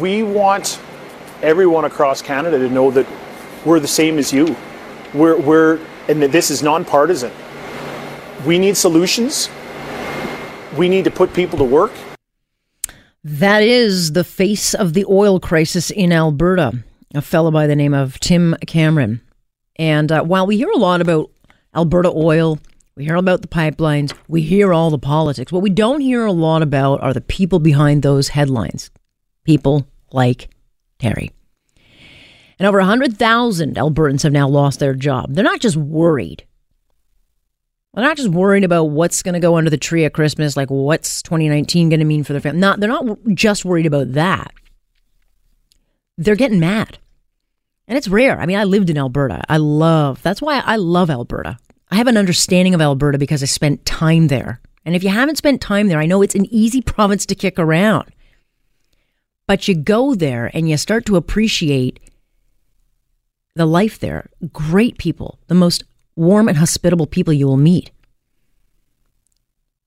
we want everyone across Canada to know that we're the same as you. We're, we're and this is nonpartisan. We need solutions. We need to put people to work. That is the face of the oil crisis in Alberta, a fellow by the name of Tim Cameron. And uh, while we hear a lot about Alberta oil, we hear about the pipelines, we hear all the politics. What we don't hear a lot about are the people behind those headlines. People like Terry. And over 100,000 Albertans have now lost their job. They're not just worried. They're not just worried about what's going to go under the tree at Christmas, like what's 2019 going to mean for their family. Not, they're not just worried about that. They're getting mad. And it's rare. I mean, I lived in Alberta. I love, that's why I love Alberta. I have an understanding of Alberta because I spent time there. And if you haven't spent time there, I know it's an easy province to kick around. But you go there and you start to appreciate the life there. Great people, the most warm and hospitable people you will meet.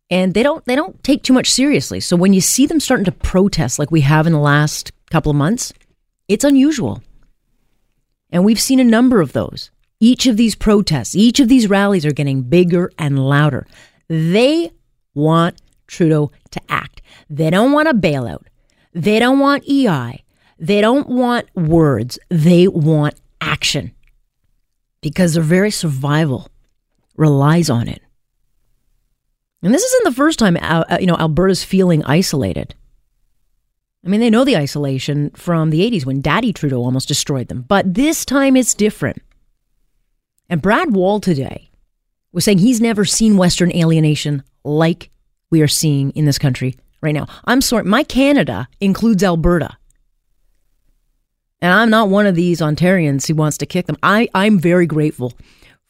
And they don't they don't take too much seriously. So when you see them starting to protest like we have in the last couple of months, it's unusual. And we've seen a number of those. Each of these protests, each of these rallies are getting bigger and louder. They want Trudeau to act. They don't want a bailout. They don't want EI. They don't want words. They want action because their very survival relies on it. And this isn't the first time uh, uh, you know Alberta's feeling isolated. I mean, they know the isolation from the 80s when Daddy Trudeau almost destroyed them. But this time it's different. And Brad Wall today was saying he's never seen Western alienation like we are seeing in this country right now. I'm sorry, my Canada includes Alberta. And I'm not one of these Ontarians who wants to kick them. I, I'm very grateful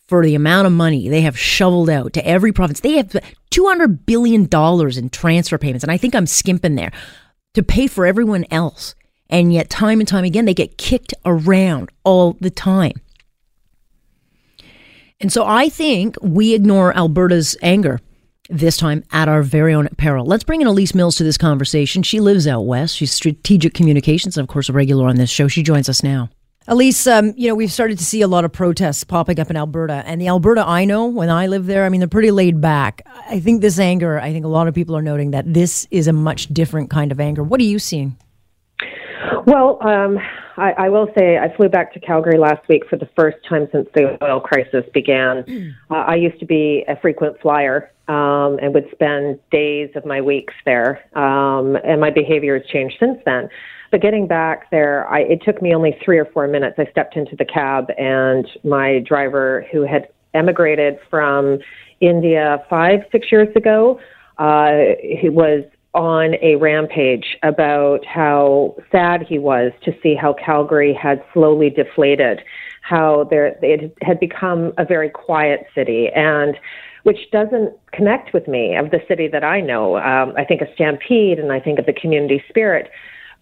for the amount of money they have shoveled out to every province. They have $200 billion in transfer payments. And I think I'm skimping there to pay for everyone else. And yet, time and time again, they get kicked around all the time. And so I think we ignore Alberta's anger this time at our very own peril. Let's bring in Elise Mills to this conversation. She lives out west. She's strategic communications and, of course, a regular on this show. She joins us now. Elise, um, you know, we've started to see a lot of protests popping up in Alberta. And the Alberta I know, when I live there, I mean, they're pretty laid back. I think this anger, I think a lot of people are noting that this is a much different kind of anger. What are you seeing? Well, um, I, I, will say I flew back to Calgary last week for the first time since the oil crisis began. Mm. Uh, I used to be a frequent flyer um, and would spend days of my weeks there, um, and my behavior has changed since then. But getting back there, I, it took me only three or four minutes. I stepped into the cab, and my driver, who had emigrated from India five, six years ago, uh, he was on a rampage about how sad he was to see how Calgary had slowly deflated, how there it had become a very quiet city, and which doesn't connect with me of the city that I know. Um, I think of Stampede, and I think of the community spirit.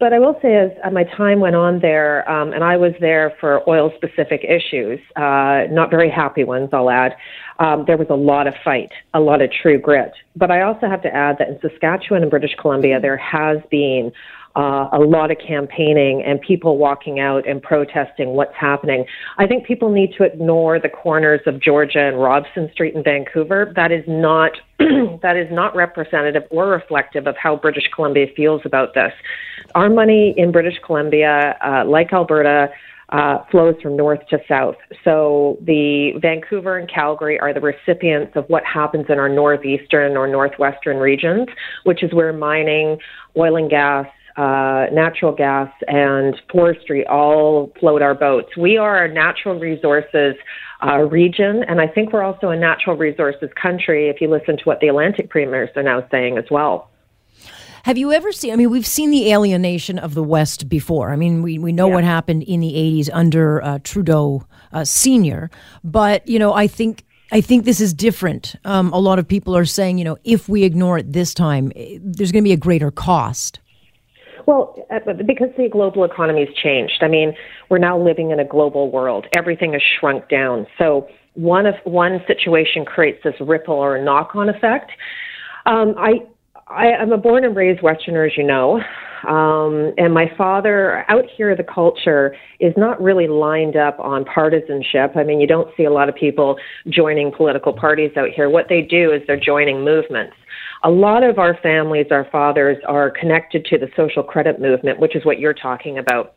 But I will say, as my time went on there, um, and I was there for oil specific issues, uh, not very happy ones, I'll add, um, there was a lot of fight, a lot of true grit. But I also have to add that in Saskatchewan and British Columbia, there has been uh, a lot of campaigning and people walking out and protesting what's happening. I think people need to ignore the corners of Georgia and Robson Street in Vancouver. That is not that is not representative or reflective of how British Columbia feels about this. Our money in British Columbia, uh, like Alberta, uh, flows from north to south. So the Vancouver and Calgary are the recipients of what happens in our northeastern or northwestern regions, which is where mining, oil and gas, uh, natural gas, and forestry all float our boats. We are a natural resources uh, region, and I think we're also a natural resources country if you listen to what the Atlantic premiers are now saying as well. Have you ever seen? I mean, we've seen the alienation of the West before. I mean, we, we know yeah. what happened in the 80s under uh, Trudeau uh, Sr., but, you know, I think. I think this is different. Um, a lot of people are saying, you know, if we ignore it this time, eh, there's going to be a greater cost. Well, uh, because the global economy has changed. I mean, we're now living in a global world. Everything has shrunk down. So one of one situation creates this ripple or knock-on effect. Um, I I, I'm a born and raised Westerner, as you know. Um, and my father, out here, the culture is not really lined up on partisanship. I mean, you don't see a lot of people joining political parties out here. What they do is they're joining movements. A lot of our families, our fathers, are connected to the social credit movement, which is what you're talking about,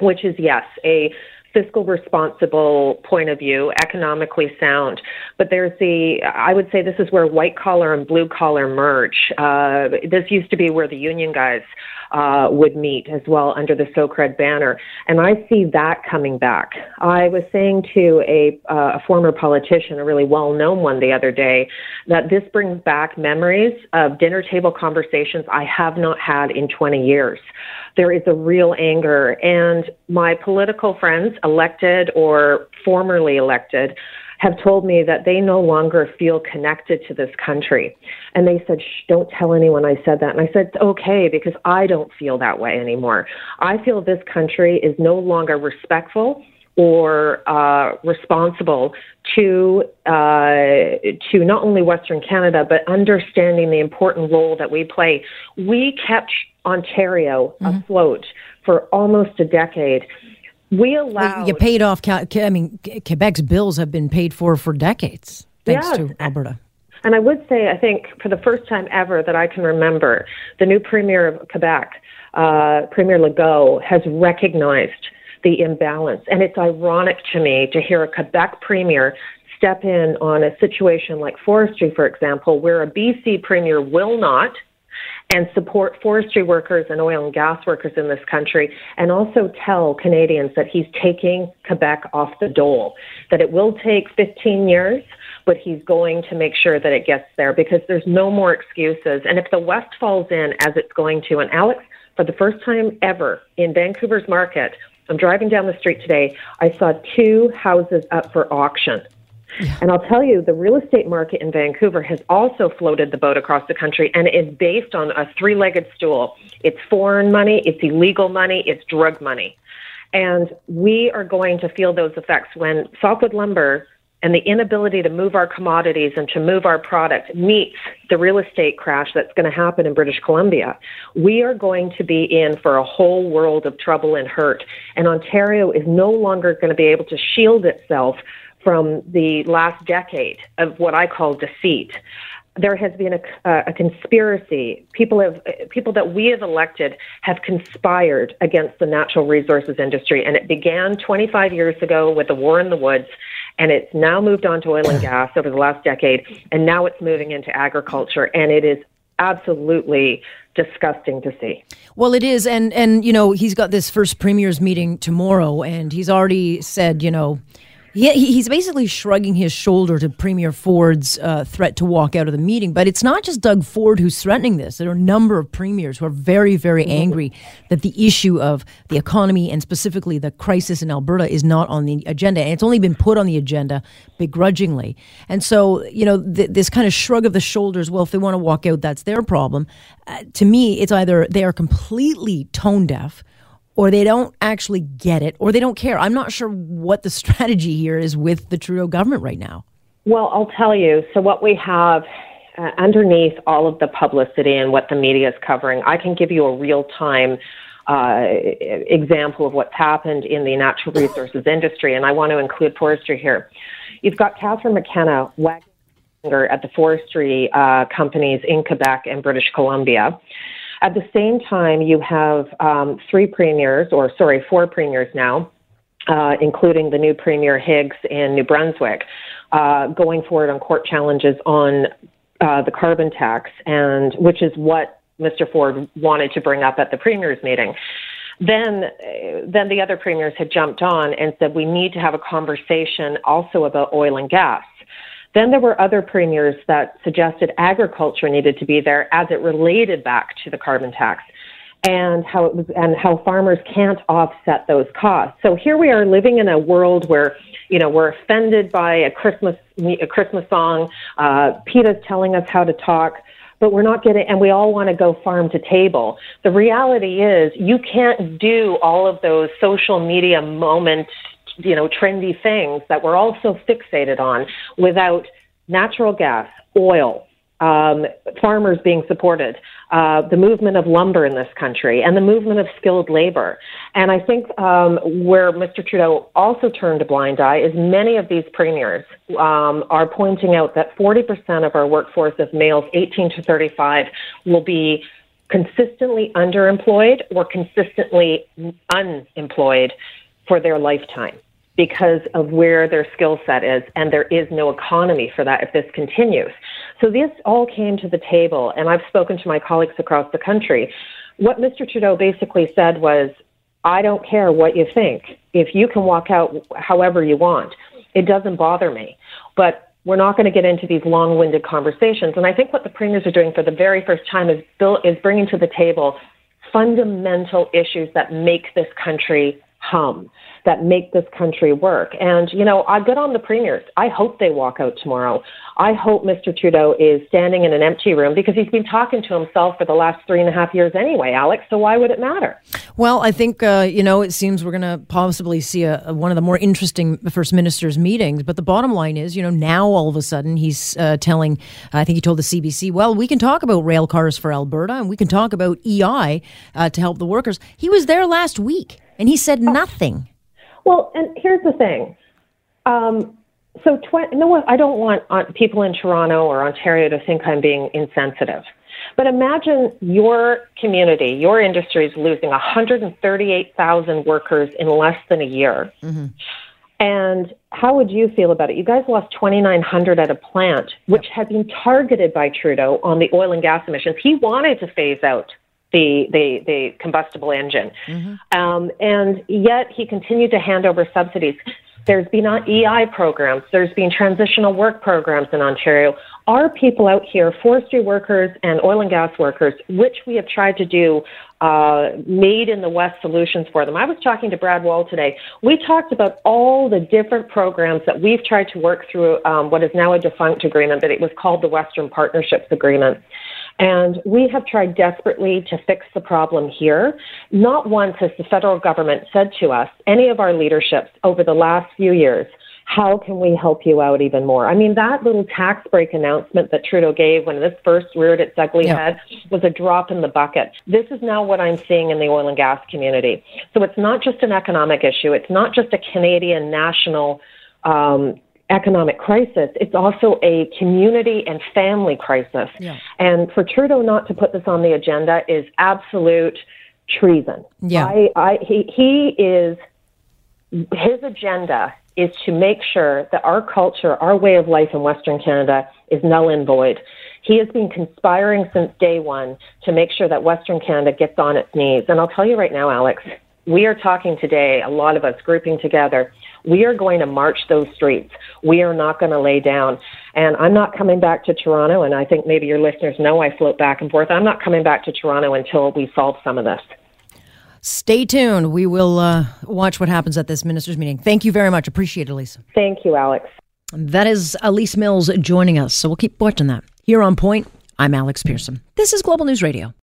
which is, yes, a fiscal responsible point of view, economically sound. But there's the, I would say this is where white collar and blue collar merge. Uh, this used to be where the union guys uh, would meet as well under the SOCRED banner. And I see that coming back. I was saying to a, uh, a former politician, a really well known one the other day, that this brings back memories of dinner table conversations I have not had in 20 years. There is a real anger, and my political friends, elected or formerly elected, have told me that they no longer feel connected to this country. And they said, Shh, don't tell anyone I said that. And I said, okay, because I don't feel that way anymore. I feel this country is no longer respectful or uh, responsible to uh, to not only Western Canada but understanding the important role that we play. We kept Ontario mm-hmm. afloat for almost a decade, we allow you paid off. I mean, Quebec's bills have been paid for for decades thanks to Alberta. And I would say, I think for the first time ever that I can remember, the new premier of Quebec, uh, Premier Legault, has recognized the imbalance. And it's ironic to me to hear a Quebec premier step in on a situation like forestry, for example, where a BC premier will not and support forestry workers and oil and gas workers in this country, and also tell Canadians that he's taking Quebec off the dole, that it will take 15 years, but he's going to make sure that it gets there because there's no more excuses. And if the West falls in as it's going to, and Alex, for the first time ever in Vancouver's market, I'm driving down the street today, I saw two houses up for auction yeah. And I'll tell you, the real estate market in Vancouver has also floated the boat across the country, and is based on a three legged stool. It's foreign money, it's illegal money, it's drug money. And we are going to feel those effects when softwood lumber and the inability to move our commodities and to move our product meets the real estate crash that's going to happen in British Columbia, we are going to be in for a whole world of trouble and hurt. And Ontario is no longer going to be able to shield itself from the last decade of what I call deceit. There has been a, a, conspiracy. People have people that we have elected have conspired against the natural resources industry, and it began 25 years ago with the war in the woods, and it's now moved on to oil and gas over the last decade, and now it's moving into agriculture, and it is absolutely disgusting to see. Well, it is, and and you know he's got this first premiers meeting tomorrow, and he's already said, you know yeah, he's basically shrugging his shoulder to Premier Ford's uh, threat to walk out of the meeting. But it's not just Doug Ford who's threatening this. There are a number of premiers who are very, very angry that the issue of the economy and specifically the crisis in Alberta is not on the agenda. And it's only been put on the agenda begrudgingly. And so, you know, th- this kind of shrug of the shoulders, well, if they want to walk out, that's their problem. Uh, to me, it's either they are completely tone deaf or they don't actually get it or they don't care. I'm not sure what the strategy here is with the Trudeau government right now. Well, I'll tell you. So, what we have uh, underneath all of the publicity and what the media is covering, I can give you a real time uh, example of what's happened in the natural resources industry, and I want to include forestry here. You've got Catherine McKenna wagging at the forestry uh, companies in Quebec and British Columbia. At the same time, you have um, three premiers, or sorry, four premiers now, uh, including the new Premier Higgs in New Brunswick, uh, going forward on court challenges on uh, the carbon tax, and which is what Mr. Ford wanted to bring up at the premiers meeting. Then, then the other premiers had jumped on and said we need to have a conversation also about oil and gas. Then there were other premiers that suggested agriculture needed to be there as it related back to the carbon tax and how it was and how farmers can't offset those costs. So here we are living in a world where you know we're offended by a Christmas a Christmas song. Uh, PETA's telling us how to talk. But we're not getting, and we all want to go farm to table. The reality is, you can't do all of those social media moments you know, trendy things that we're all so fixated on without natural gas, oil, um, farmers being supported, uh, the movement of lumber in this country, and the movement of skilled labor. And I think um, where Mr. Trudeau also turned a blind eye is many of these premiers um, are pointing out that 40% of our workforce of males 18 to 35 will be consistently underemployed or consistently unemployed for their lifetime because of where their skill set is, and there is no economy for that if this continues. So this all came to the table, and I've spoken to my colleagues across the country. What Mr. Trudeau basically said was, I don't care what you think. If you can walk out however you want, it doesn't bother me. But we're not going to get into these long-winded conversations. And I think what the premiers are doing for the very first time is, is bringing to the table fundamental issues that make this country hum that make this country work. And, you know, I good on the premiers. I hope they walk out tomorrow. I hope Mr. Trudeau is standing in an empty room because he's been talking to himself for the last three and a half years anyway, Alex. So why would it matter? Well, I think, uh, you know, it seems we're going to possibly see a, a, one of the more interesting First Minister's meetings. But the bottom line is, you know, now all of a sudden he's uh, telling, I think he told the CBC, well, we can talk about rail cars for Alberta and we can talk about EI uh, to help the workers. He was there last week and he said nothing. Well, and here's the thing. Um, so, tw- no, I don't want uh, people in Toronto or Ontario to think I'm being insensitive. But imagine your community, your industry is losing 138,000 workers in less than a year. Mm-hmm. And how would you feel about it? You guys lost 2,900 at a plant, which yep. had been targeted by Trudeau on the oil and gas emissions. He wanted to phase out the the, the combustible engine, mm-hmm. um, and yet he continued to hand over subsidies. There's been EI programs. There's been transitional work programs in Ontario. Our people out here, forestry workers and oil and gas workers, which we have tried to do, uh, made in the West solutions for them. I was talking to Brad Wall today. We talked about all the different programs that we've tried to work through um, what is now a defunct agreement, but it was called the Western Partnerships Agreement. And we have tried desperately to fix the problem here. Not once has the federal government said to us, any of our leaderships over the last few years, how can we help you out even more? I mean, that little tax break announcement that Trudeau gave when this first reared its ugly yeah. head was a drop in the bucket. This is now what I'm seeing in the oil and gas community. So it's not just an economic issue. It's not just a Canadian national um, economic crisis, it's also a community and family crisis. Yeah. And for Trudeau not to put this on the agenda is absolute treason. Yeah. I, I, he, he is, his agenda is to make sure that our culture, our way of life in Western Canada is null and void. He has been conspiring since day one to make sure that Western Canada gets on its knees. And I'll tell you right now, Alex, we are talking today, a lot of us grouping together we are going to march those streets. We are not going to lay down. And I'm not coming back to Toronto, and I think maybe your listeners know I float back and forth. I'm not coming back to Toronto until we solve some of this. Stay tuned. We will uh, watch what happens at this ministers' meeting. Thank you very much. Appreciate it, Lisa. Thank you, Alex. That is Elise Mills joining us. So we'll keep watching that. Here on Point, I'm Alex Pierson. This is Global News Radio.